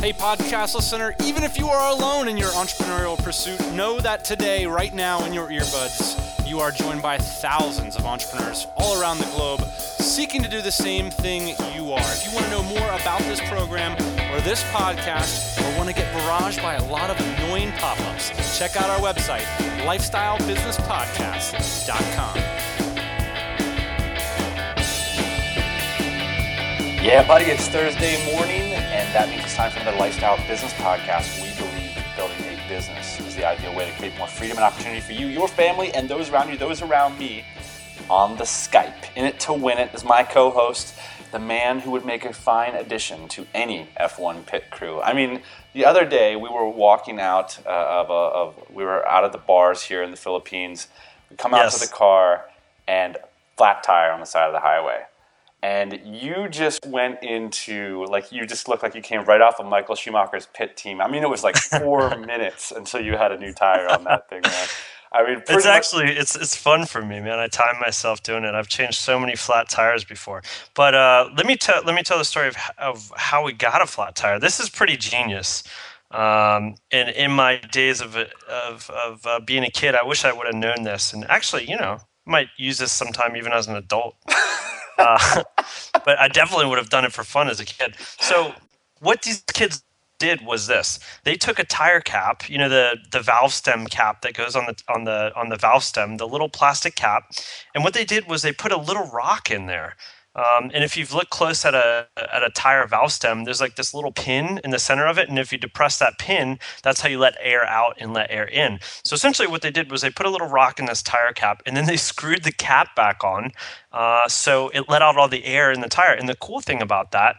Hey, podcast listener, even if you are alone in your entrepreneurial pursuit, know that today, right now in your earbuds, you are joined by thousands of entrepreneurs all around the globe seeking to do the same thing you are. If you want to know more about this program or this podcast, or want to get barraged by a lot of annoying pop ups, check out our website, lifestylebusinesspodcast.com. Yeah, buddy, it's Thursday morning, and that means it's time for another Lifestyle Business Podcast. We believe that building a business is the ideal way to create more freedom and opportunity for you, your family, and those around you, those around me on the Skype. In it to win it is my co host, the man who would make a fine addition to any F1 pit crew. I mean, the other day we were walking out uh, of, a, of, we were out of the bars here in the Philippines. We come out Yes. to the car and flat tire on the side of the highway. And you just went into like you just looked like you came right off of Michael Schumacher's pit team. I mean, it was like four minutes until you had a new tire on that thing, man. I mean, It's much- actually it's it's fun for me, man. I time myself doing it. I've changed so many flat tires before. But uh, let me tell let me tell the story of, of how we got a flat tire. This is pretty genius. Um, and in my days of of of uh, being a kid, I wish I would have known this. And actually, you know, might use this sometime even as an adult. uh, but I definitely would have done it for fun as a kid. So what these kids did was this. They took a tire cap you know the the valve stem cap that goes on the on the on the valve stem the little plastic cap. And what they did was they put a little rock in there um, and if you've looked close at a at a tire valve stem there's like this little pin in the center of it and if you depress that pin that's how you let air out and let air in so essentially what they did was they put a little rock in this tire cap and then they screwed the cap back on uh, so it let out all the air in the tire and the cool thing about that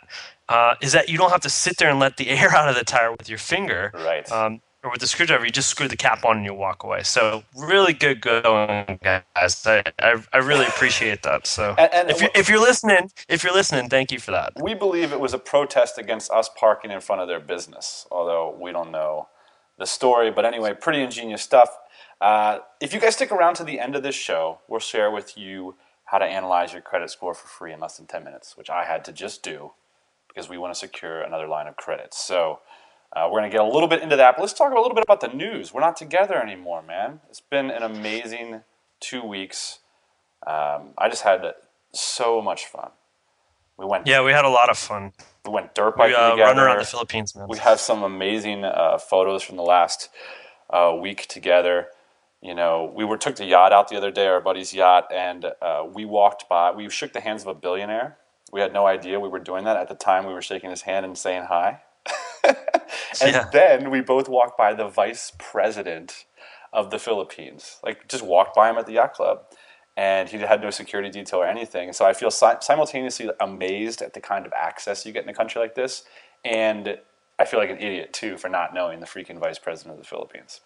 uh, is that you don't have to sit there and let the air out of the tire with your finger. Right. Um, or with the screwdriver, you just screw the cap on and you walk away. So really good going, guys. I, I, I really appreciate that. So And- and if, you, if you're listening, if you're listening, thank you for that. we believe it was a protest against us parking in front of their business, although we don't know the story. But anyway, pretty ingenious stuff. Uh, if you guys stick around to the end of this show, we'll share with you how to analyze your credit score for free in less than 10 minutes, which I had to just do because we want to secure another line of credit. So uh, we're going to get a little bit into that, but let's talk a little bit about the news. We're not together anymore, man. It's been an amazing two weeks. Um, I just had so much fun. We went, Yeah, we had a lot of fun. we went dirt We biking uh, together. run around the Philippines, man. We have some amazing uh, photos from the last uh, week together. You know, we were took the yacht out the other day, our buddy's yacht, and uh, we walked by. We shook the hands of a billionaire. We had no idea we were doing that at the time. We were shaking his hand and saying hi. and Yeah. then we both walked by the vice president of the Philippines. Like, just walked by him at the yacht club, and he had no security detail or anything. So I feel si- simultaneously amazed at the kind of access you get in a country like this, and I feel like an idiot too for not knowing the freaking vice president of the Philippines.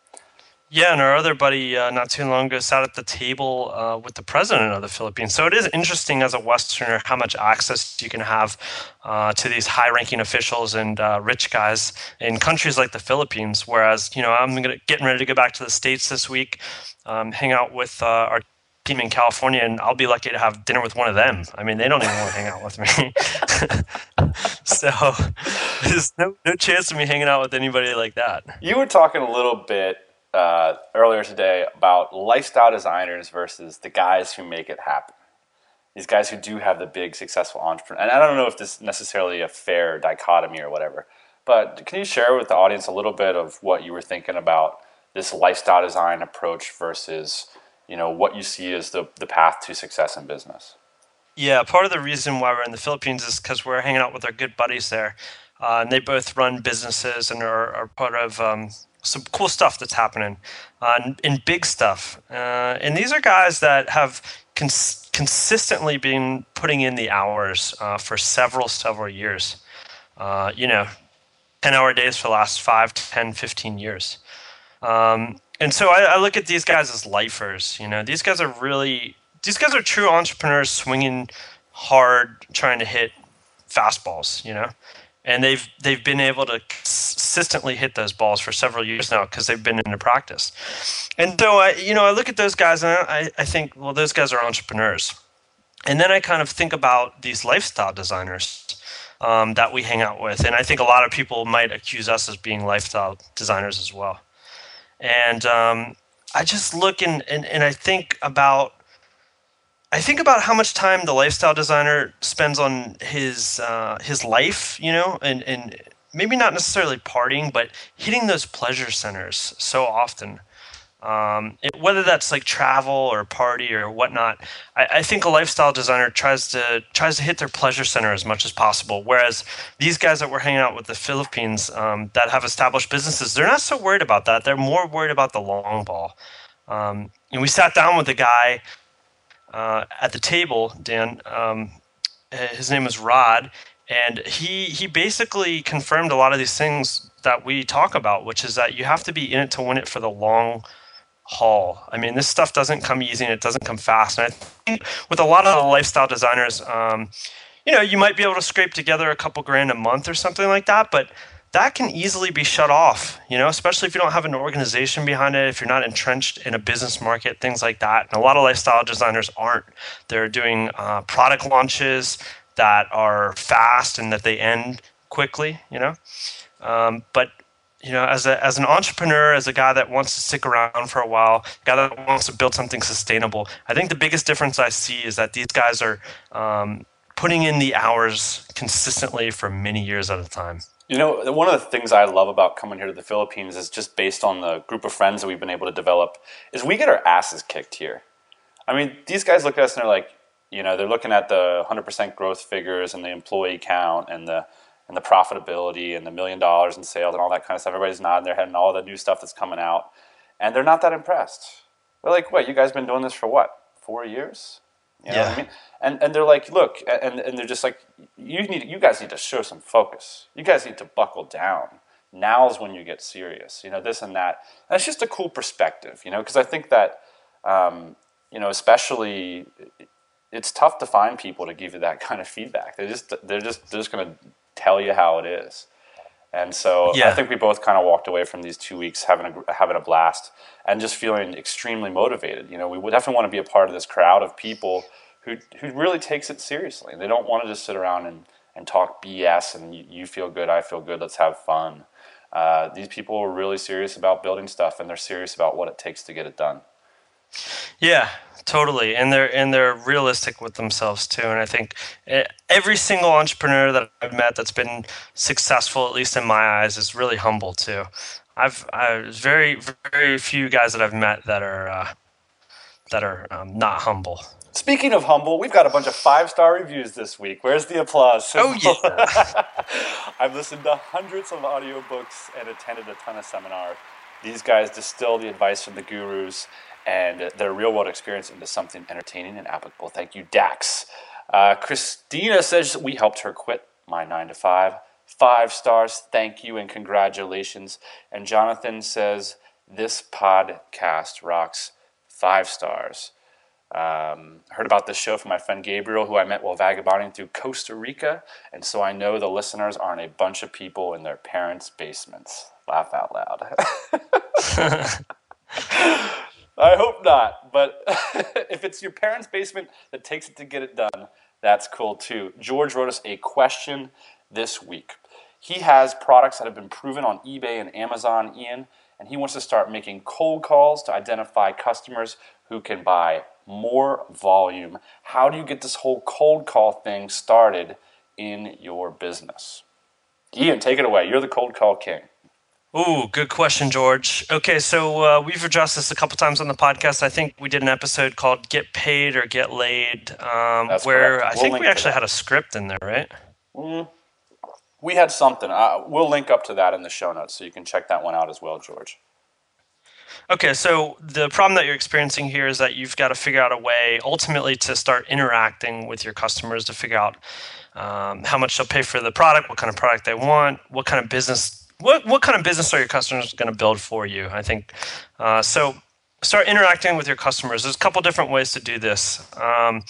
Yeah, and our other buddy uh, not too long ago sat at the table uh, with the president of the Philippines. So it is interesting as a Westerner how much access you can have uh, to these high-ranking officials and uh, rich guys in countries like the Philippines. Whereas, you know, I'm gonna, getting ready to go back to the states this week, um, hang out with uh, our team in California, and I'll be lucky to have dinner with one of them. I mean, they don't even want to hang out with me. so there's no, no chance of me hanging out with anybody like that. You were talking a little bit uh, earlier today about lifestyle designers versus the guys who make it happen. These guys who do have the big successful entrepreneur. And I don't know if this is necessarily a fair dichotomy or whatever, but can you share with the audience a little bit of what you were thinking about this lifestyle design approach versus you know what you see as the, the path to success in business? Yeah, part of the reason why we're in the Philippines is because we're hanging out with our good buddies there. Uh, and they both run businesses and are, are part of um, some cool stuff that's happening uh, and, big stuff. Uh, and these are guys that have cons- consistently been putting in the hours uh, for several, several years. Uh, you know, 10 hour days for the last 5, 10, 15 years. Um, and so I, I look at these guys as lifers. You know, these guys are really these guys are true entrepreneurs, swinging hard, trying to hit fastballs. You know, and they've they've been able to consistently hit those balls for several years now because they've been into practice. And so I, you know, I look at those guys and I, I think, well, those guys are entrepreneurs. And then I kind of think about these lifestyle designers um, that we hang out with. And I think a lot of people might accuse us as being lifestyle designers as well. And um, I just look and, and, and I think about I think about how much time the lifestyle designer spends on his uh, his life, you know, and, and maybe not necessarily partying, but hitting those pleasure centers so often. Um, it, whether that's like travel or party or whatnot, I, I, think a lifestyle designer tries to tries to hit their pleasure center as much as possible. Whereas these guys that we're hanging out with the Philippines um, that have established businesses, they're not so worried about that. They're more worried about the long ball. Um, and we sat down with a guy uh, at the table, Dan. Um, his name is Rod, and he he basically confirmed a lot of these things that we talk about, which is that you have to be in it to win it for the long haul. I mean, this stuff doesn't come easy and it doesn't come fast. And I think with a lot of the lifestyle designers, um, you know, you might be able to scrape together a couple grand a month or something like that, but that can easily be shut off, you know, especially if you don't have an organization behind it, if you're not entrenched in a business market, things like that. And a lot of lifestyle designers aren't. They're doing uh, product launches that are fast and that they end quickly, you know. Um, but you know, as a as an entrepreneur, as a guy that wants to stick around for a while, guy that wants to build something sustainable, I think the biggest difference I see is that these guys are um, putting in the hours consistently for many years at a time. You know, one of the things I love about coming here to the Philippines is just based on the group of friends that we've been able to develop, is we get our asses kicked here. I mean, these guys look at us and they're like, you know, they're looking at the 100% growth figures and the employee count and the and the profitability and the million dollars in sales and all that kind of stuff. Everybody's nodding their head and all the new stuff that's coming out, and they're not that impressed. They're like, "What? You guys been doing this for what? Four years?" You know yeah. I mean? And and they're like, "Look," and and they're just like, "You need, you guys need to show some focus. You guys need to buckle down. Now's when you get serious. You know, this and that. And it's just a cool perspective, you know, because I think that, um, you know, especially." It's tough to find people to give you that kind of feedback. They just they're just they're just going to tell you how it is. And so yeah. I think we both kind of walked away from these two weeks having a, having a blast and just feeling extremely motivated. You know, we definitely want to be a part of this crowd of people who, who really takes it seriously. They don't want to just sit around and, and talk BS and you, you feel good, I feel good, let's have fun. Uh, these people are really serious about building stuff and they're serious about what it takes to get it done. Yeah, totally, and they're and they're realistic with themselves too. And I think eh, every single entrepreneur that I've met that's been successful, at least in my eyes, is really humble too. I've I've very very few guys that I've met that are uh, that are um, not humble. Speaking of humble, we've got a bunch of five star reviews this week. Where's the applause? Oh yeah. I've listened to hundreds of audiobooks and attended a ton of seminars. These guys distill the advice from the gurus and their real world experience into something entertaining and applicable. Thank you, Dax. Uh, Christina says we helped her quit my nine to five. Five stars, thank you and congratulations. And Jonathan says this podcast rocks. Five stars. Um, heard about this show from my friend Gabriel, who I met while vagabonding through Costa Rica, and so I know the listeners aren't a bunch of people in their parents' basements. Laugh out loud. I hope not. But if it's your parents' basement that takes it to get it done, that's cool too. George wrote us a question this week. He has products that have been proven on eBay and Amazon, Ian, and he wants to start making cold calls to identify customers who can buy more volume. How do you get this whole cold call thing started in your business? Ian, take it away. You're the cold call king. Ooh, good question, George. Okay, so uh, we've addressed this a couple times on the podcast. I think we did an episode called "Get Paid or Get Laid," um, where correct. I we'll think we actually had a script in there, right? Mm, we had something. Uh, we'll link up to that in the show notes, so you can check that one out as well, George. Okay, so the problem that you're experiencing here is that you've got to figure out a way, ultimately, to start interacting with your customers to figure out um, how much they'll pay for the product, what kind of product they want, what kind of business what what kind of business are your customers going to build for you? I think uh, so. Start interacting with your customers. There's a couple different ways to do this. Um,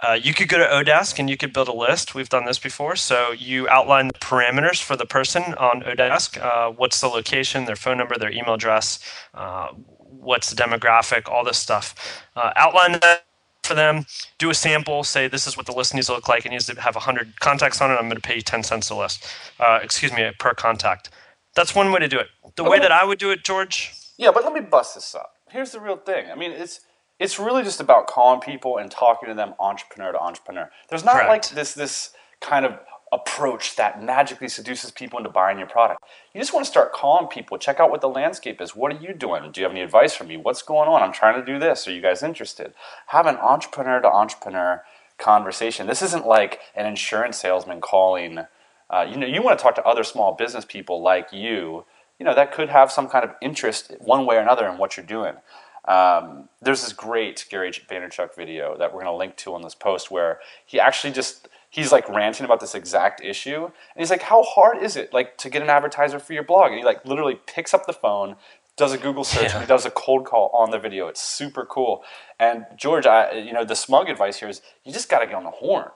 uh, you could go to Odesk and you could build a list. We've done this before. So you outline the parameters for the person on Odesk. Uh, what's the location, their phone number, their email address, uh, what's the demographic, all this stuff. Uh, outline that for them, do a sample, say this is what the list needs to look like. It needs to have 100 contacts on it. I'm going to pay you 10 cents a list. Uh, excuse me, per contact. That's one way to do it. The way that I would do it, George. Yeah, but let me bust this up. Here's the real thing. I mean, it's it's really just about calling people and talking to them entrepreneur to entrepreneur. There's not Correct. like this this kind of approach that magically seduces people into buying your product. You just want to start calling people, check out what the landscape is. What are you doing? Do you have any advice for me? What's going on? I'm trying to do this. Are you guys interested? Have an entrepreneur to entrepreneur conversation. This isn't like an insurance salesman calling. Uh, you know, you want to talk to other small business people like you. You know that could have some kind of interest one way or another in what you're doing. Um, there's this great Gary Vaynerchuk video that we're going to link to on this post where he actually just he's like ranting about this exact issue and he's like how hard is it like to get an advertiser for your blog and he like literally picks up the phone does a google search Yeah. and he does a cold call on the video it's super cool and george I, you know the smug advice here is you just got to get on the horn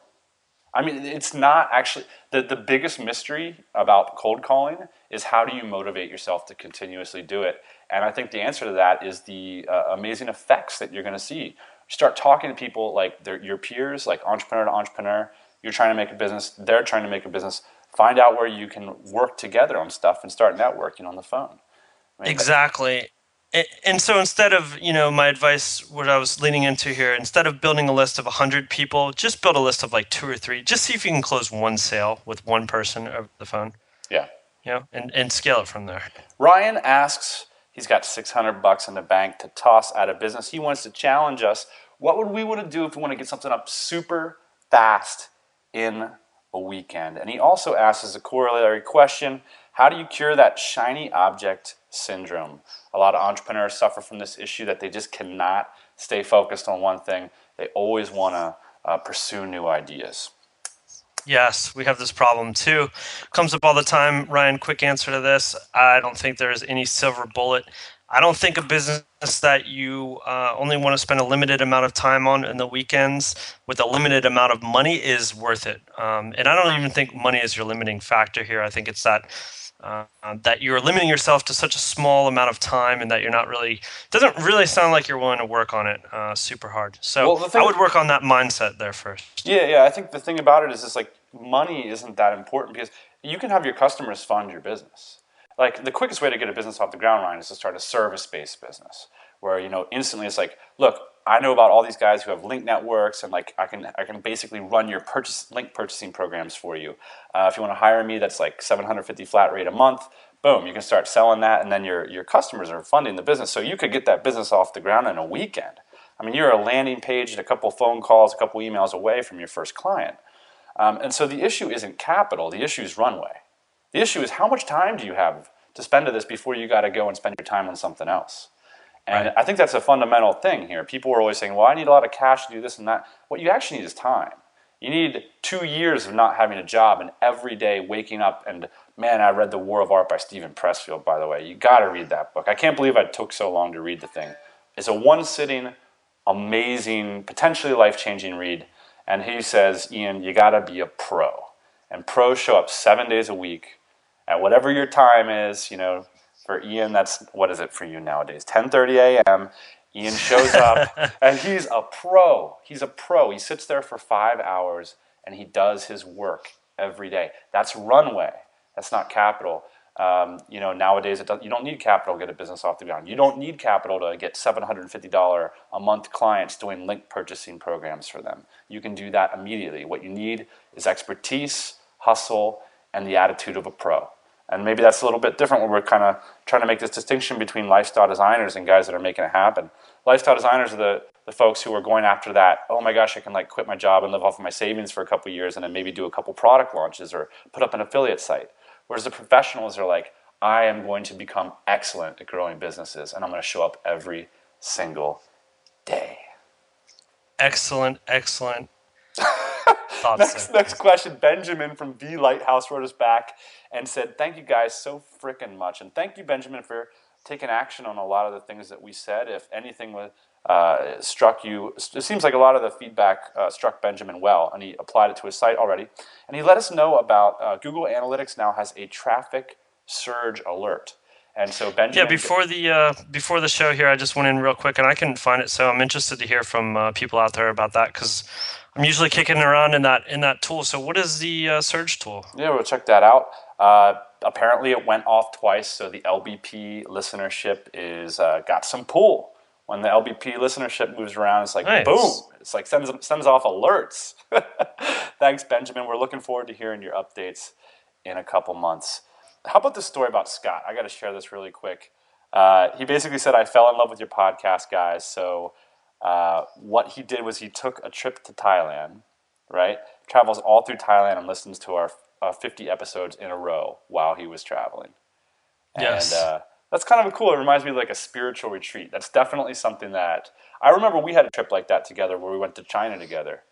I mean, it's not actually the, the biggest mystery about cold calling is how do you motivate yourself to continuously do it? And I think the answer to that is the uh, amazing effects that you're going to see. Start talking to people like your peers, like entrepreneur to entrepreneur. You're trying to make a business, they're trying to make a business. Find out where you can work together on stuff and start networking on the phone. I mean, Exactly. And so instead of, you know, my advice, what I was leaning into here, instead of building a list of 100 people, just build a list of like two or three. Just see if you can close one sale with one person over the phone, Yeah. you know, and, and scale it from there. Ryan asks, he's got 600 bucks in the bank to toss out of business. He wants to challenge us. What would we want to do if we want to get something up super fast in a weekend? And he also asks as a corollary question, how do you cure that shiny object syndrome? A lot of entrepreneurs suffer from this issue that they just cannot stay focused on one thing. They always want to uh, pursue new ideas. Yes, we have this problem too. Comes up all the time. Ryan, quick answer to this. I don't think there is any silver bullet. I don't think a business that you uh, only want to spend a limited amount of time on in the weekends with a limited amount of money is worth it. Um, and I don't even think money is your limiting factor here. I think it's that uh, that you're limiting yourself to such a small amount of time and that you're not really doesn't really sound like you're willing to work on it uh, super hard. So Well, I would work on that mindset there first. Yeah, yeah. I think the thing about it is, is like money isn't that important because you can have your customers fund your business. Like the quickest way to get a business off the ground, Ryan, is to start a service-based business where you know instantly it's like, look, I know about all these guys who have link networks, and like I can I can basically run your purchase link purchasing programs for you. Uh, if you want to hire me, that's like 750 flat rate a month. Boom, you can start selling that, and then your your customers are funding the business, so you could get that business off the ground in a weekend. I mean, you're a landing page and a couple phone calls, a couple emails away from your first client. Um, and so the issue isn't capital, the issue is runway. The issue is how much time do you have to spend to this before you got to go and spend your time on something else? And Right. I think that's a fundamental thing here. People are always saying, well, I need a lot of cash to do this and that. What you actually need is time. You need two years of not having a job and every day waking up and, man, I read The War of Art by Steven Pressfield, by the way. You got to read that book. I can't believe I took so long to read the thing. It's a one sitting, amazing, potentially life changing read. And he says, Ian, you got to be a pro. And pros show up seven days a week at whatever your time is. You know, for Ian, that's what is it for you nowadays? 10:30 a.m. Ian shows up, and he's a pro. He's a pro. He sits there for five hours and he does his work every day. That's runway. That's not capital. Um, you know, nowadays it does, you don't need capital to get a business off the ground. You don't need capital to get $750 a month clients doing link purchasing programs for them. You can do that immediately. What you need is expertise, hustle, and the attitude of a pro. And maybe that's a little bit different when we're kind of trying to make this distinction between lifestyle designers and guys that are making it happen. Lifestyle designers are the, the folks who are going after that, oh my gosh, I can like quit my job and live off of my savings for a couple years and then maybe do a couple product launches or put up an affiliate site. Whereas the professionals are like, I am going to become excellent at growing businesses and I'm going to show up every single day. Excellent, excellent. Thoughts Next, there. next question. Benjamin from V Lighthouse wrote us back and said, Thank you guys so freaking much. And thank you, Benjamin, for taking action on a lot of the things that we said. If anything was, uh, struck you, it seems like a lot of the feedback uh, struck Benjamin well, and he applied it to his site already. And he let us know about uh, Google Analytics now has a traffic surge alert. And so Benjamin. Yeah, before the uh, before the show here, I just went in real quick, and I couldn't find it, so I'm interested to hear from uh, people out there about that because I'm usually kicking around in that in that tool. So, what is the uh, Surge tool? Yeah, we'll check that out. Uh, apparently, it went off twice, so the LBP listenership is uh, got some pull. When the LBP listenership moves around, it's like Nice. boom! It's like sends sends off alerts. Thanks, Benjamin. We're looking forward to hearing your updates in a couple months. How about this story about Scott? I got to share this really quick. Uh, he basically said, "I fell in love with your podcast, guys." So, uh, what he did was he took a trip to Thailand, right? Travels all through Thailand and listens to our uh, 50 episodes in a row while he was traveling. Yes. Uh, that's kind of cool. It reminds me of like a spiritual retreat. That's definitely something that I remember we had a trip like that together where we went to China together.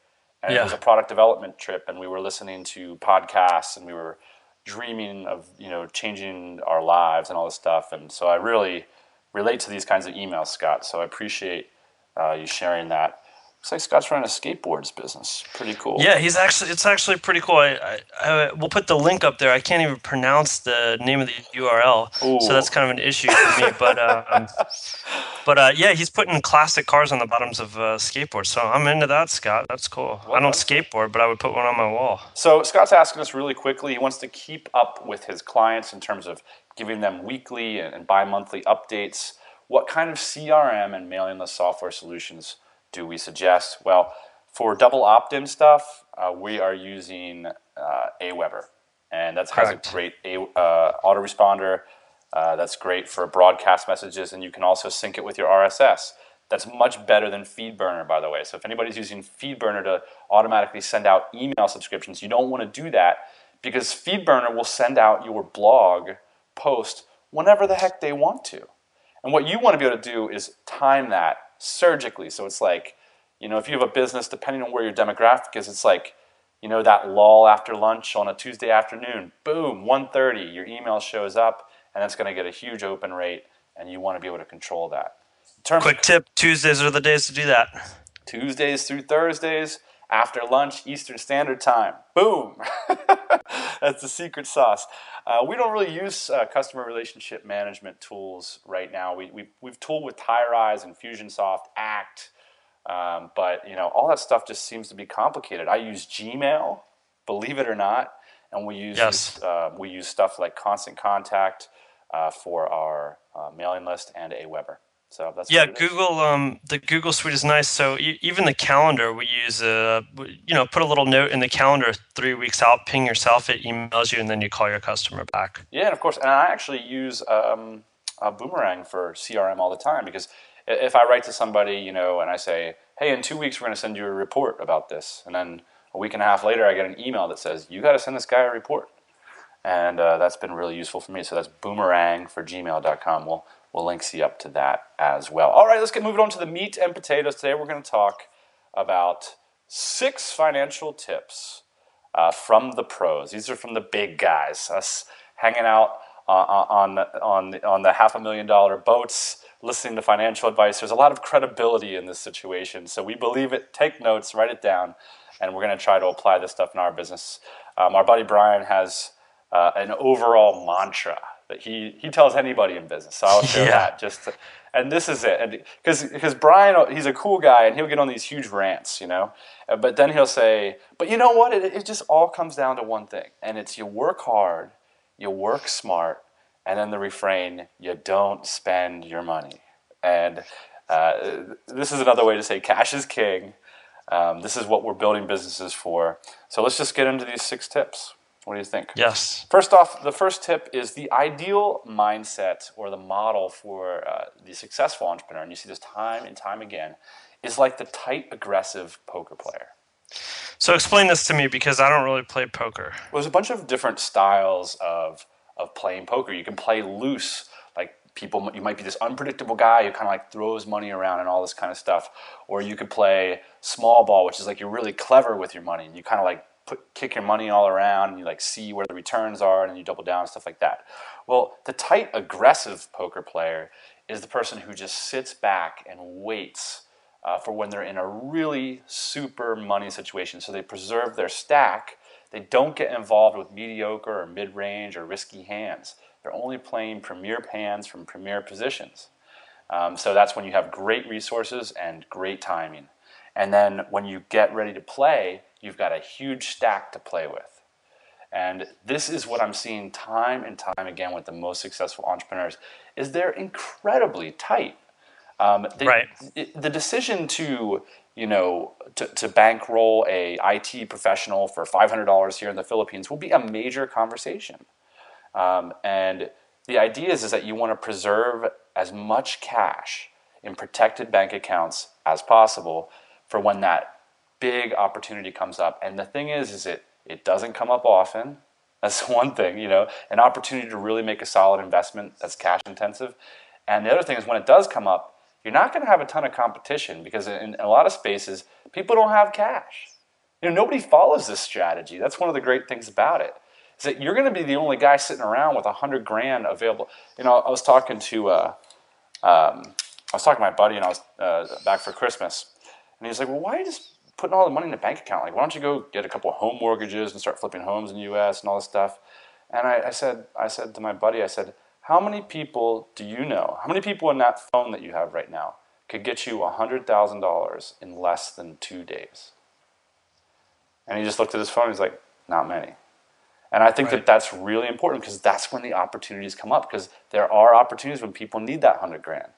And it was a product development trip and we were listening to podcasts and we were dreaming of, you know, changing our lives and all this stuff. And so I really relate to these kinds of emails, Scott. So I appreciate uh, you sharing that. Looks like Scott's running a skateboards business. Pretty cool. Yeah, he's actually it's actually pretty cool. I, I, I we'll put the link up there. I can't even pronounce the name of the URL, Ooh. so that's kind of an issue for me. But um, but uh, yeah, he's putting classic cars on the bottoms of uh, skateboards. So I'm into that, Scott. That's cool. I don't skateboard, but I would put one on my wall. So Scott's asking us really quickly. He wants to keep up with his clients in terms of giving them weekly and, and bi-monthly updates. What kind of CRM and mailing list software solutions do we suggest? Well, for double opt-in stuff, uh, we are using uh, Aweber, and that has a great a, uh, autoresponder. Uh, that's great for broadcast messages, and you can also sync it with your RSS. That's much better than FeedBurner, by the way. So if anybody's using FeedBurner to automatically send out email subscriptions, you don't want to do that because FeedBurner will send out your blog post whenever the heck they want to. And what you want to be able to do is time that surgically. So it's like, you know, if you have a business, depending on where your demographic is, it's like, you know, that lull after lunch on a Tuesday afternoon, boom, 1.30, your email shows up, and it's going to get a huge open rate, and you want to be able to control that. Quick tip: Tuesdays are the days to do that. Tuesdays through Thursdays after lunch Eastern Standard Time. Boom. That's the secret sauce. Uh, we don't really use uh, customer relationship management tools right now. We, we, we've tooled with Highrise and Fusionsoft, Act, um, but you know all that stuff just seems to be complicated. I use Gmail, believe it or not, and we use Yes. uh, we use stuff like Constant Contact uh, for our uh, mailing list and Aweber. So that's Yeah, what it is. Google. Um, the Google Suite is nice. So e- even the calendar we use, uh, you know, put a little note in the calendar three weeks out, ping yourself, it emails you, and then you call your customer back. Yeah, and of course, and I actually use um, a Boomerang for CRM all the time because if I write to somebody, you know, and I say, "Hey, in two weeks we're going to send you a report about this," and then a week and a half later I get an email that says, "You got to send this guy a report," and uh, that's been really useful for me. So that's Boomerang for Gmail.com. We'll we'll link you up to that as well. All right, let's get moving on to the meat and potatoes. Today we're going to talk about six financial tips uh, from the pros. These are from the big guys, us hanging out uh, on on on the half a million dollar boats, listening to financial advice. There's a lot of credibility in this situation, so we believe it. Take notes, write it down, and we're going to try to apply this stuff in our business. Um, our buddy Brian has uh, an overall mantra that he he tells anybody in business. So I'll share Yeah. that just. To, and this is it, and because because Brian he's a cool guy, and he'll get on these huge rants, you know. Uh, But then he'll say, "But you know what? It, it just all comes down to one thing, and it's you work hard, you work smart, and then the refrain: you don't spend your money." And uh, this is another way to say cash is king. Um, this is what we're building businesses for. So let's just get into these six tips. What do you think? Yes. First off, the first tip is the ideal mindset or the model for uh, the successful entrepreneur, and you see this time and time again, is like the tight, aggressive poker player. So explain this to me because I don't really play poker. Well, there's a bunch of different styles of of playing poker. You can play loose, like people. You might be this unpredictable guy who kind of like throws money around and all this kind of stuff, or you could play small ball, which is like you're really clever with your money. and You kind of like put kick your money all around, and you like see where the returns are, and you double down and stuff like that. Well, the tight, aggressive poker player is the person who just sits back and waits uh, for when they're in a really super money situation. So they preserve their stack. They don't get involved with mediocre or mid range or risky hands. they're only playing premier pans from premier positions. Um, so that's when you have great resources and great timing. And then when you get ready to play, you've got a huge stack to play with. And this is what I'm seeing time and time again with the most successful entrepreneurs is they're incredibly tight. Um, they, right. It, the decision to you know to, to bankroll a IT professional for $500 here in the Philippines will be a major conversation. Um, and the idea is, is that you want to preserve as much cash in protected bank accounts as possible for when that big opportunity comes up. And the thing is, is it it doesn't come up often. That's one thing, you know, an opportunity to really make a solid investment that's cash intensive. And the other thing is when it does come up, you're not going to have a ton of competition because in, a lot of spaces, people don't have cash. You know, nobody follows this strategy. That's one of the great things about it. Is that you're going to be the only guy sitting around with a hundred grand available. You know, I was talking to, uh, um, I was talking to my buddy, and I was uh, back for Christmas, and he was like, "Well, why just putting all the money in a bank account? Like, why don't you go get a couple home mortgages and start flipping homes in the U.S. and all this stuff?" And I, I said, I said to my buddy, I said, how many people do you know? How many people in that phone that you have right now could get you $100,000 in less than two days? And he just looked at his phone. He's like, not many. And I think right. that that's really important because that's when the opportunities come up because there are opportunities when people need that 100 grand.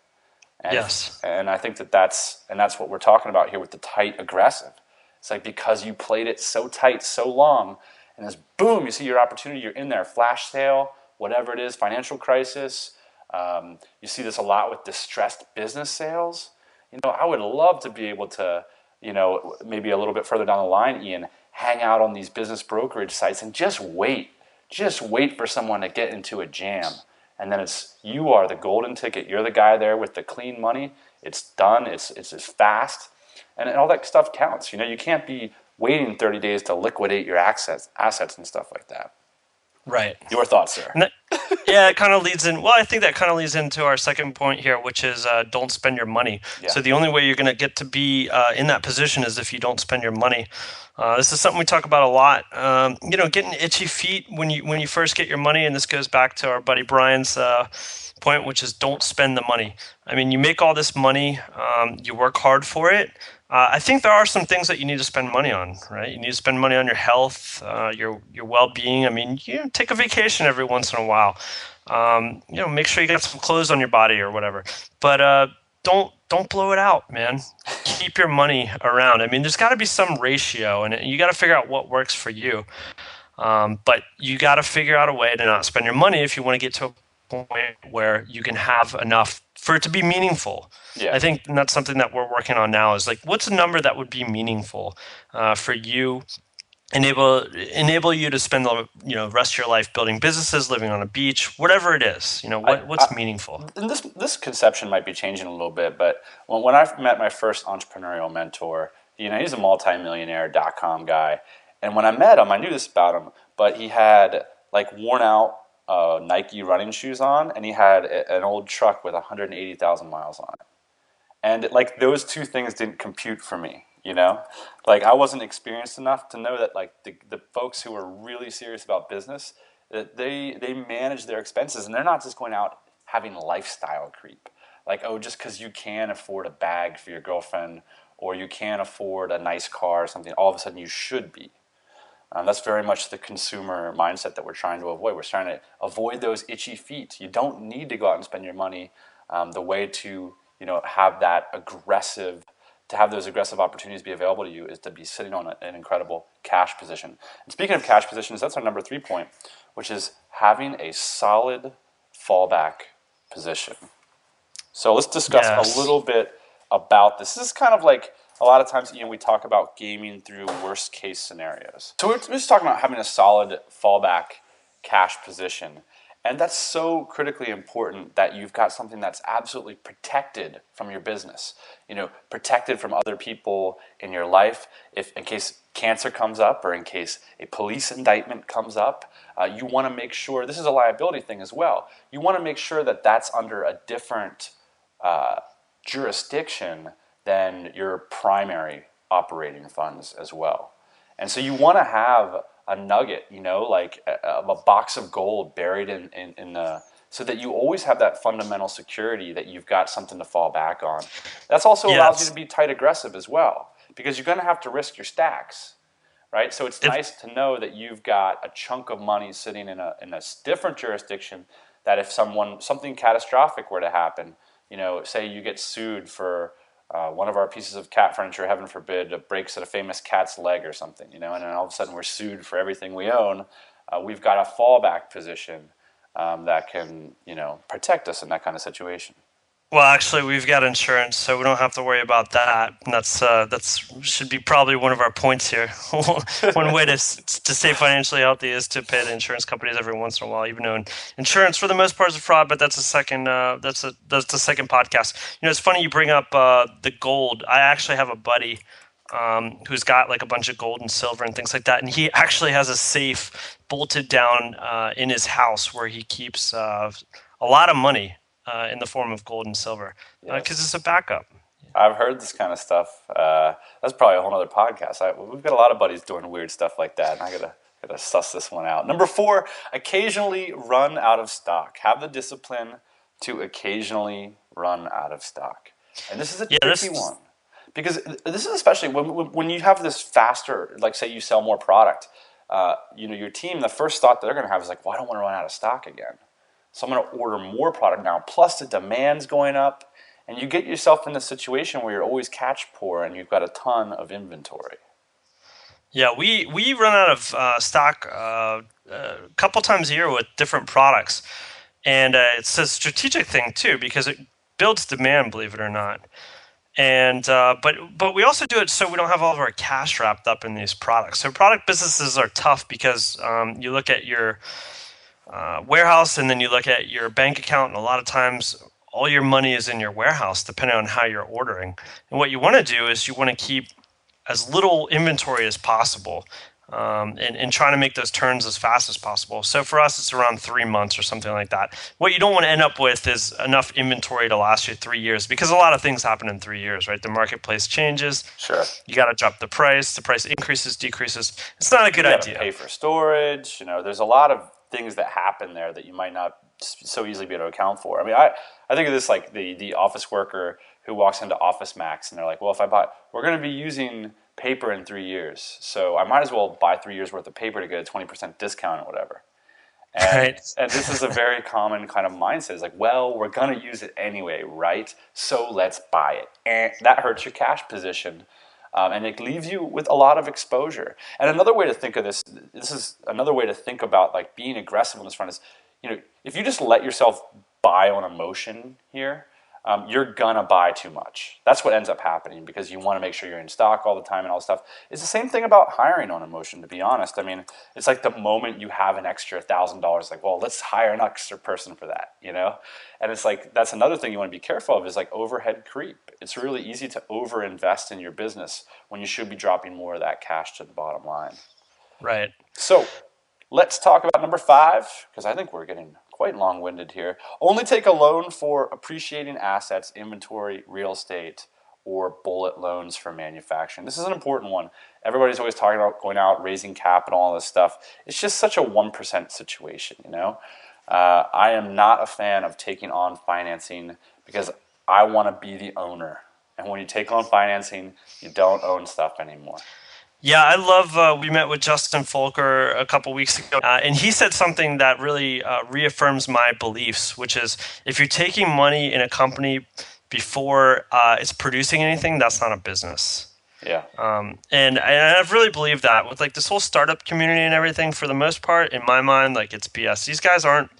And, yes. And I think that that's, and that's what we're talking about here with the tight aggressive. It's like because you played it so tight, so long, and this boom, you see your opportunity, you're in there, flash sale, whatever it is, financial crisis. Um, you see this a lot with distressed business sales. You know, I would love to be able to, you know, maybe a little bit further down the line, Ian, hang out on these business brokerage sites and just wait. Just wait for someone to get into a jam. And then it's you are the golden ticket. You're the guy there with the clean money. It's done. It's it's as fast. And all that stuff counts. You know, you can't be waiting 30 days to liquidate your assets assets and stuff like that. Right. Your thoughts, sir? yeah, it kind of leads in. Well, I think that kind of leads into our second point here, which is uh, don't spend your money. Yeah. So the only way you're going to get to be uh, in that position is if you don't spend your money. Uh, this is something we talk about a lot. Um, you know, getting itchy feet when you when you first get your money, and this goes back to our buddy Brian's uh, point, which is don't spend the money. I mean, you make all this money, um, you work hard for it, uh, I think there are some things that you need to spend money on, right? You need to spend money on your health, uh, your your well being. I mean, you know, take a vacation every once in a while. Um, you know, make sure you got some clothes on your body or whatever. But uh, don't don't blow it out, man. Keep your money around. I mean, there's got to be some ratio, and you got to figure out what works for you. Um, but you got to figure out a way to not spend your money if you want to get to a point where you can have enough for it to be meaningful. Yeah. I think that's something that we're working on now is like, what's a number that would be meaningful uh, for you? Enable enable you to spend the you know rest of your life building businesses, living on a beach, whatever it is. You know what, what's I, meaningful. And this this conception might be changing a little bit, but when, when I met my first entrepreneurial mentor, you know he's a multimillionaire dot com guy, and when I met him, I knew this about him, but he had like worn out uh, Nike running shoes on, and he had a, an old truck with 180,000 miles on it. And like those two things didn't compute for me, you know. Like I wasn't experienced enough to know that like the, the folks who are really serious about business, that they they manage their expenses, and they're not just going out having lifestyle creep. Like oh, just because you can afford a bag for your girlfriend or you can afford a nice car or something, all of a sudden you should be um, that's very much the consumer mindset that we're trying to avoid. We're trying to avoid those itchy feet. You don't need to go out and spend your money. Um, the way to you know have that aggressive, to have those aggressive opportunities be available to you is to be sitting on an incredible cash position. And speaking of cash positions, that's our number three point, which is having a solid fallback position. So let's discuss yes. a little bit about this. This is kind of like a lot of times, you know, we talk about gaming through worst case scenarios. So we're just talking about having a solid fallback cash position. And that's so critically important that you've got something that's absolutely protected from your business. You know, protected from other people in your life. If in case cancer comes up or in case a police indictment comes up, uh, you want to make sure this is a liability thing as well. You want to make sure that that's under a different uh, jurisdiction than your primary operating funds as well. And so you want to have a nugget, you know, like a, a box of gold buried in, in, in the so that you always have that fundamental security that you've got something to fall back on. That's also yes. allows you to be tight aggressive as well because you're going to have to risk your stacks, right? So it's if, nice to know that you've got a chunk of money sitting in a in a different jurisdiction that if someone something catastrophic were to happen, you know, say you get sued for uh, one of our pieces of cat furniture, heaven forbid, breaks at a famous cat's leg or something, you know, and then all of a sudden we're sued for everything we own. Uh, we've got a fallback position um, that can, you know, protect us in that kind of situation. Well, actually, we've got insurance, so we don't have to worry about that. And that's uh, that's should be probably one of our points here. one way to to stay financially healthy is to pay the insurance companies every once in a while, even though insurance for the most part is a fraud. But that's a second uh, that's a that's the second podcast. You know, it's funny you bring up uh, the gold. I actually have a buddy um, who's got like a bunch of gold and silver and things like that, and he actually has a safe bolted down uh, in his house where he keeps uh, a lot of money uh, in the form of gold and silver because uh, yes. it's a backup. I've heard this kind of stuff. Uh, that's probably a whole other podcast. I, we've got a lot of buddies doing weird stuff like that, and I gotta gotta suss this one out. Number four: occasionally run out of stock. Have the discipline to occasionally run out of stock. And this is a yeah, tricky this... one because this is especially when when you have this faster, like say you sell more product. Uh, you know, your team, the first thought that they're going to have is like, "Well, I don't want to run out of stock again." So I'm going to order more product now. Plus, the demand's going up, and you get yourself in the situation where you're always catch poor and you've got a ton of inventory. Yeah, we, we run out of uh, stock uh, a couple times a year with different products. And uh, it's a strategic thing too because it builds demand, believe it or not. And uh, but but we also do it so we don't have all of our cash wrapped up in these products. So product businesses are tough because um, you look at your uh, warehouse and then you look at your bank account and a lot of times all your money is in your warehouse depending on how you're ordering. And what you want to do is you want to keep as little inventory as possible um, and, and trying to make those turns as fast as possible. So for us it's around three months or something like that. What you don't want to end up with is enough inventory to last you three years because a lot of things happen in three years right? The marketplace changes. Sure. You got to drop the price the price increases decreases. It's not a good idea. pay for storage you know there's a lot of things that happen there that you might not so easily be able to account for. I mean, I, I think of this like the, the office worker who walks into Office Max and they're like, well, if I buy, we're going to be using paper in three years, so I might as well buy three years worth of paper to get a 20% discount or whatever. And, right. and this is a very common kind of mindset. It's like, well, we're going to use it anyway, right? So let's buy it. And that hurts your cash position um, and it leaves you with a lot of exposure. And another way to think of this, this is another way to think about like being aggressive on this front is, you know, if you just let yourself buy on emotion here, um, you're gonna buy too much. That's what ends up happening because you want to make sure you're in stock all the time and all stuff. It's the same thing about hiring on emotion. To be honest, I mean, it's like the moment you have an extra thousand dollars, like, well, let's hire an extra person for that, you know. And it's like that's another thing you want to be careful of is like overhead creep. It's really easy to overinvest in your business when you should be dropping more of that cash to the bottom line. Right. So let's talk about number five because I think we're getting quite long winded here. Only take a loan for appreciating assets, inventory, real estate, or bullet loans for manufacturing. This is an important one. Everybody's always talking about going out, raising capital, all this stuff. It's just such a 1% situation, you know? Uh, I am not a fan of taking on financing because I want to be the owner. And when you take on financing, you don't own stuff anymore. Yeah, I love. Uh, we met with Justin Folker a couple weeks ago, uh, and he said something that really uh, reaffirms my beliefs, which is if you're taking money in a company before uh, it's producing anything, that's not a business. Yeah. Um, and, and I've really believed that with like this whole startup community and everything. For the most part, in my mind, like it's BS. These guys aren't.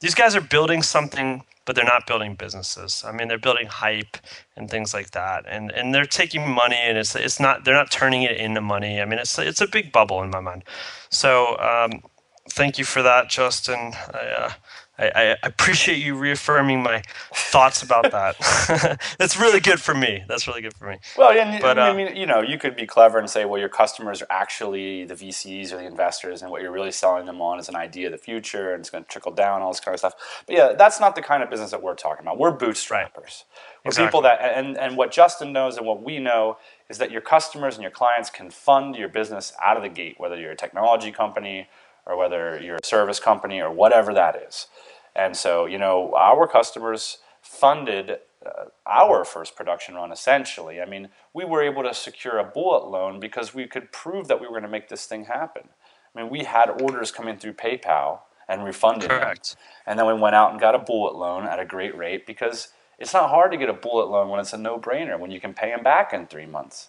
These guys are building something but they're not building businesses. I mean, they're building hype and things like that, and and they're taking money, and it's it's not they're not turning it into money. I mean, it's it's a big bubble in my mind. So um, thank you for that, Justin. I, uh, I, I appreciate you reaffirming my thoughts about that. That's really good for me. That's really good for me. Well, and but, I uh, mean, you know, you could be clever and say, well, your customers are actually the VCs or the investors, and what you're really selling them on is an idea of the future, and it's going to trickle down, all this kind of stuff. But yeah, that's not the kind of business that we're talking about. We're bootstrappers. Right. We're exactly. people that, and, and what Justin knows and what we know is that your customers and your clients can fund your business out of the gate, whether you're a technology company or whether you're a service company or whatever that is. And so, you know, our customers funded uh, our first production run essentially. I mean, we were able to secure a bullet loan because we could prove that we were going to make this thing happen. I mean, we had orders coming through PayPal and refunded Correct. them. And then we went out and got a bullet loan at a great rate because it's not hard to get a bullet loan when it's a no-brainer when you can pay them back in three months.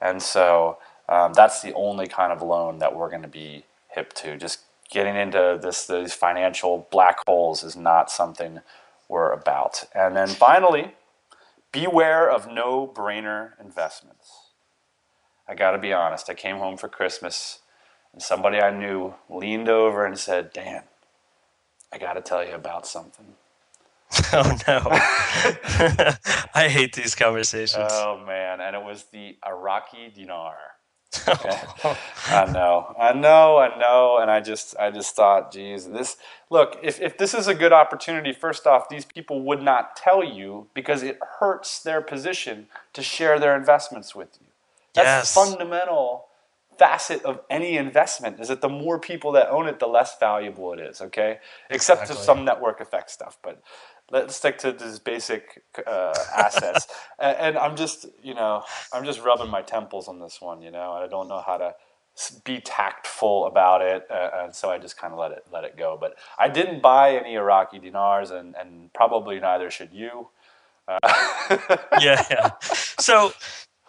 And so um, that's the only kind of loan that we're going to be hip to. Just getting into this these financial black holes is not something we're about. And then finally, beware of no-brainer investments. I got to be honest. I came home for Christmas, and somebody I knew leaned over and said, "Dan, I got to tell you about something." Oh no! I hate these conversations. Oh man, and it was the Iraqi dinar. I know, I know, I know, and I just, I just thought, geez, this. Look, if if this is a good opportunity, first off, these people would not tell you because it hurts their position to share their investments with you. That's yes. fundamental facet of any investment is that the more people that own it, the less valuable it is. Okay, except exactly. some network effect stuff, but let's stick to these basic uh, assets. and, and, I'm just, you know, I'm just rubbing my temples on this one, you know, I don't know how to be tactful about it, uh, and so I just kind of let it let it go. But I didn't buy any Iraqi dinars, and and probably neither should you. Uh, yeah, yeah. So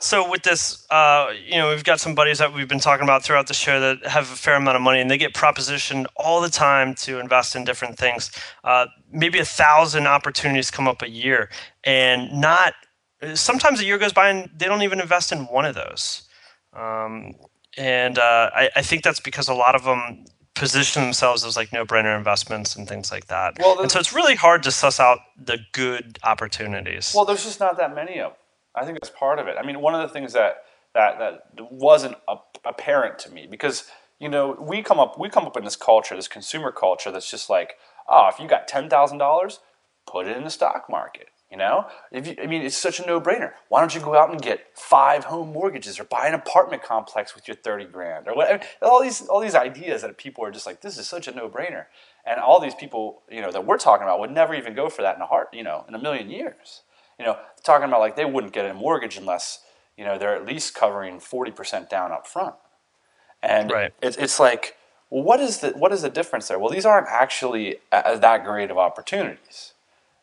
so with this, uh, you know, we've got some buddies that we've been talking about throughout the show that have a fair amount of money, and they get propositioned all the time to invest in different things. Uh, maybe a thousand opportunities come up a year, and not sometimes a year goes by and they don't even invest in one of those. Um, and uh, I, I, think that's because a lot of them position themselves as like no-brainer investments and things like that. Well, and so it's really hard to suss out the good opportunities. Well, there's just not that many of them. I think that's part of it. I mean, one of the things that that that wasn't apparent to me because you know we come up we come up in this culture, this consumer culture that's just like, oh, if you got ten thousand dollars, put it in the stock market. You know, if you, I mean, it's such a no-brainer. Why don't you go out and get five home mortgages or buy an apartment complex with your thirty grand or whatever? All these all these ideas that people are just like, this is such a no-brainer, and all these people, you know, that we're talking about would never even go for that in a heart, you know, in a million years you know, talking about like they wouldn't get a mortgage unless, you know, they're at least covering 40% down up front. And right. it's, it's like, well, what is the what is the difference there? Well, these aren't actually a, that great of opportunities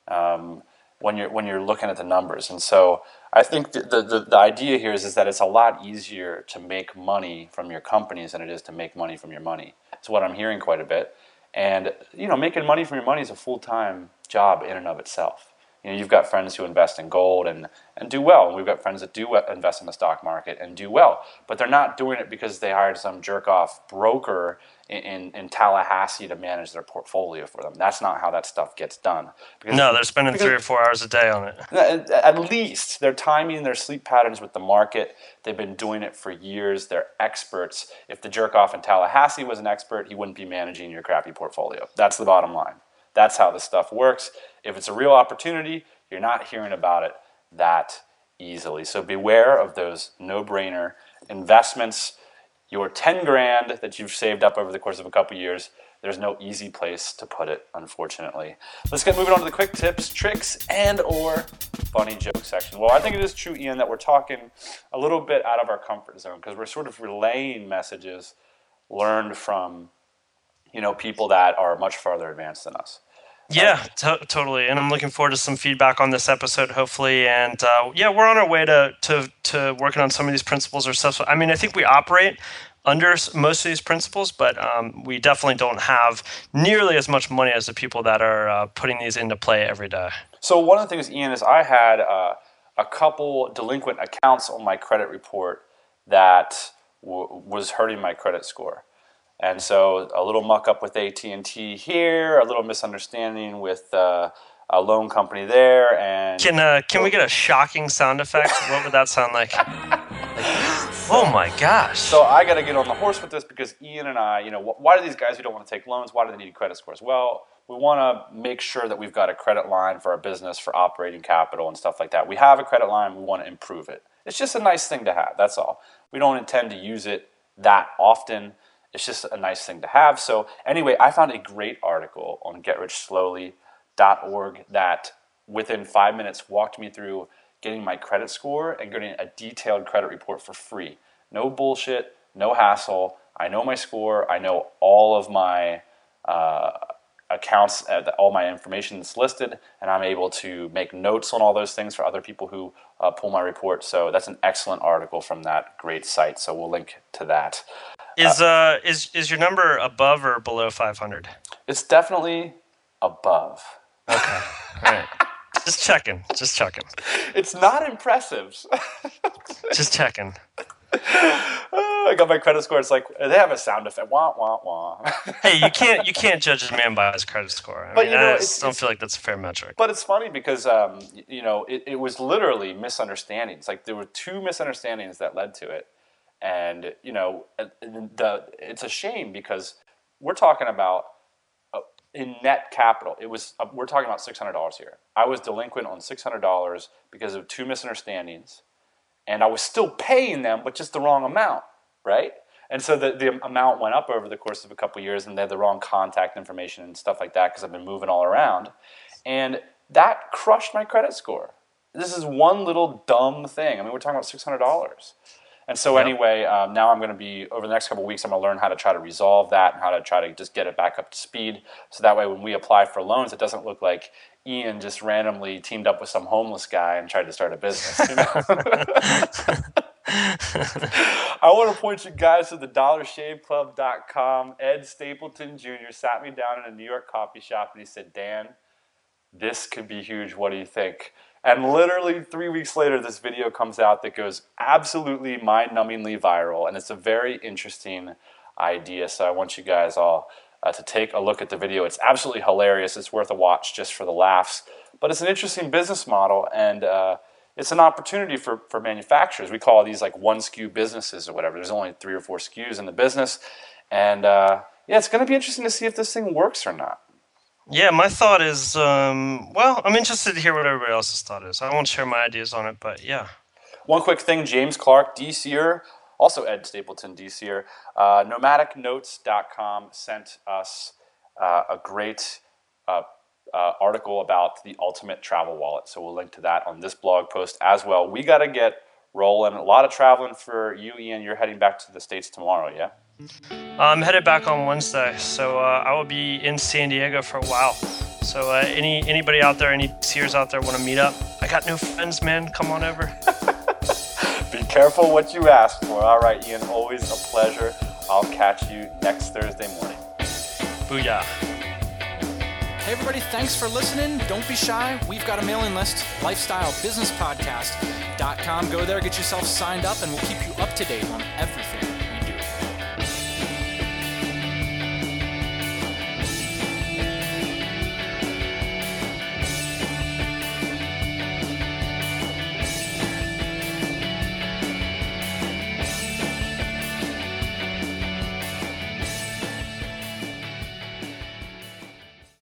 um, when you're when you're looking at the numbers. And so I think the, the, the idea here is, is that it's a lot easier to make money from your companies than it is to make money from your money. It's what I'm hearing quite a bit. And you know, making money from your money is a full time job in and of itself you know, you've got friends who invest in gold and, and do well. And we've got friends that do invest in the stock market and do well. But they're not doing it because they hired some jerk off broker in, in, in, Tallahassee to manage their portfolio for them. That's not how that stuff gets done. Because, no, they're spending because, three or four hours a day on it. At least they're timing their sleep patterns with the market. They've been doing it for years. They're experts. If the jerk off in Tallahassee was an expert, he wouldn't be managing your crappy portfolio. That's the bottom line. That's how this stuff works. If it's a real opportunity, you're not hearing about it that easily. So beware of those no brainer investments. Your 10 grand that you've saved up over the course of a couple years, there's no easy place to put it, unfortunately. Let's get moving on to the quick tips, tricks, and or funny joke section. Well, I think it is true, Ian, that we're talking a little bit out of our comfort zone because we're sort of relaying messages learned from you know people that are much farther advanced than us. Yeah, to- totally. And I'm looking forward to some feedback on this episode, hopefully. And uh, yeah, we're on our way to, to, to working on some of these principles ourselves. I mean, I think we operate under most of these principles, but um, we definitely don't have nearly as much money as the people that are uh, putting these into play every day. So, one of the things, Ian, is I had uh, a couple delinquent accounts on my credit report that w- was hurting my credit score. And so a little muck up with AT and T here, a little misunderstanding with uh, a loan company there, and Can uh, can we get a shocking sound effect? What would that sound like? oh my gosh! So I got to get on the horse with this because Ian and I, you know, wh- why do these guys who don't want to take loans? Why do they need credit scores? Well, we want to make sure that we've got a credit line for our business, for operating capital and stuff like that. We have a credit line, we want to improve it. It's just a nice thing to have. That's all. We don't intend to use it that often. It's just a nice thing to have. So anyway, I found a great article on GetRichSlowly.org that within five minutes walked me through getting my credit score and getting a detailed credit report for free. No bullshit, no hassle. I know my score. I know all of my uh, accounts, uh, all my information is listed, and I'm able to make notes on all those things for other people who uh, pull my report. So that's an excellent article from that great site. So we'll link to that. Is uh is is your number above or below 500? It's definitely above. Okay, all right. Just checking. Just checking. It's not impressive. Just checking. I got my credit score. It's like they have a sound effect. Wah wah wah. Hey, you can't you can't judge a man by his credit score. I But, mean, you know, I it's- don't it's- feel like that's a fair metric. But it's funny because um, you know it, it was literally misunderstandings. Like there were two misunderstandings that led to it, and you know the it's a shame because we're talking about uh, in net capital. It was uh, we're talking about six hundred dollars here. I was delinquent on six hundred dollars because of two misunderstandings, and I was still paying them, but just the wrong amount, right? And so the, the amount went up over the course of a couple years, and they had the wrong contact information and stuff like that because I've been moving all around. And that crushed my credit score. This is one little dumb thing. I mean, we're talking about $600. And so, Yep. anyway, um, now I'm going to be, over the next couple of weeks, I'm going to learn how to try to resolve that and how to try to just get it back up to speed. So that way, when we apply for loans, it doesn't look like Ian just randomly teamed up with some homeless guy and tried to start a business. You know? I want to point you guys to the dollarshaveclub.com. Ed Stapleton Jr. sat me down in a New York coffee shop and he said, Dan, this could be huge. What do you think? And literally three weeks later, this video comes out that goes absolutely mind numbingly viral. And it's a very interesting idea. So I want you guys all uh, to take a look at the video. It's absolutely hilarious. It's worth a watch just for the laughs. But it's an interesting business model. And, uh, it's an opportunity for, for manufacturers. We call these like one SKU businesses or whatever. There's only three or four SKUs in the business. And uh, yeah, it's going to be interesting to see if this thing works or not. Yeah, my thought is, um, well, I'm interested to hear what everybody else's thought is. I won't share my ideas on it, but yeah. One quick thing James Clark, DCer, also Ed Stapleton, DCer, uh, nomadicnotes.com sent us uh, a great uh, uh, article about the ultimate travel wallet. So we'll link to that on this blog post as well. We got to get rolling. A lot of traveling for you, Ian. You're heading back to the States tomorrow, yeah? I'm headed back on Wednesday, so uh, I will be in San Diego for a while. So uh, any anybody out there, any DCers out there want to meet up? I got new friends, man. Come on over. Be careful what you ask for. All right, Ian, always a pleasure. I'll catch you next Thursday morning. Booyah. Hey, everybody, thanks for listening. Don't be shy. We've got a mailing list, lifestylebusinesspodcast.com. Go there, get yourself signed up, and we'll keep you up to date on everything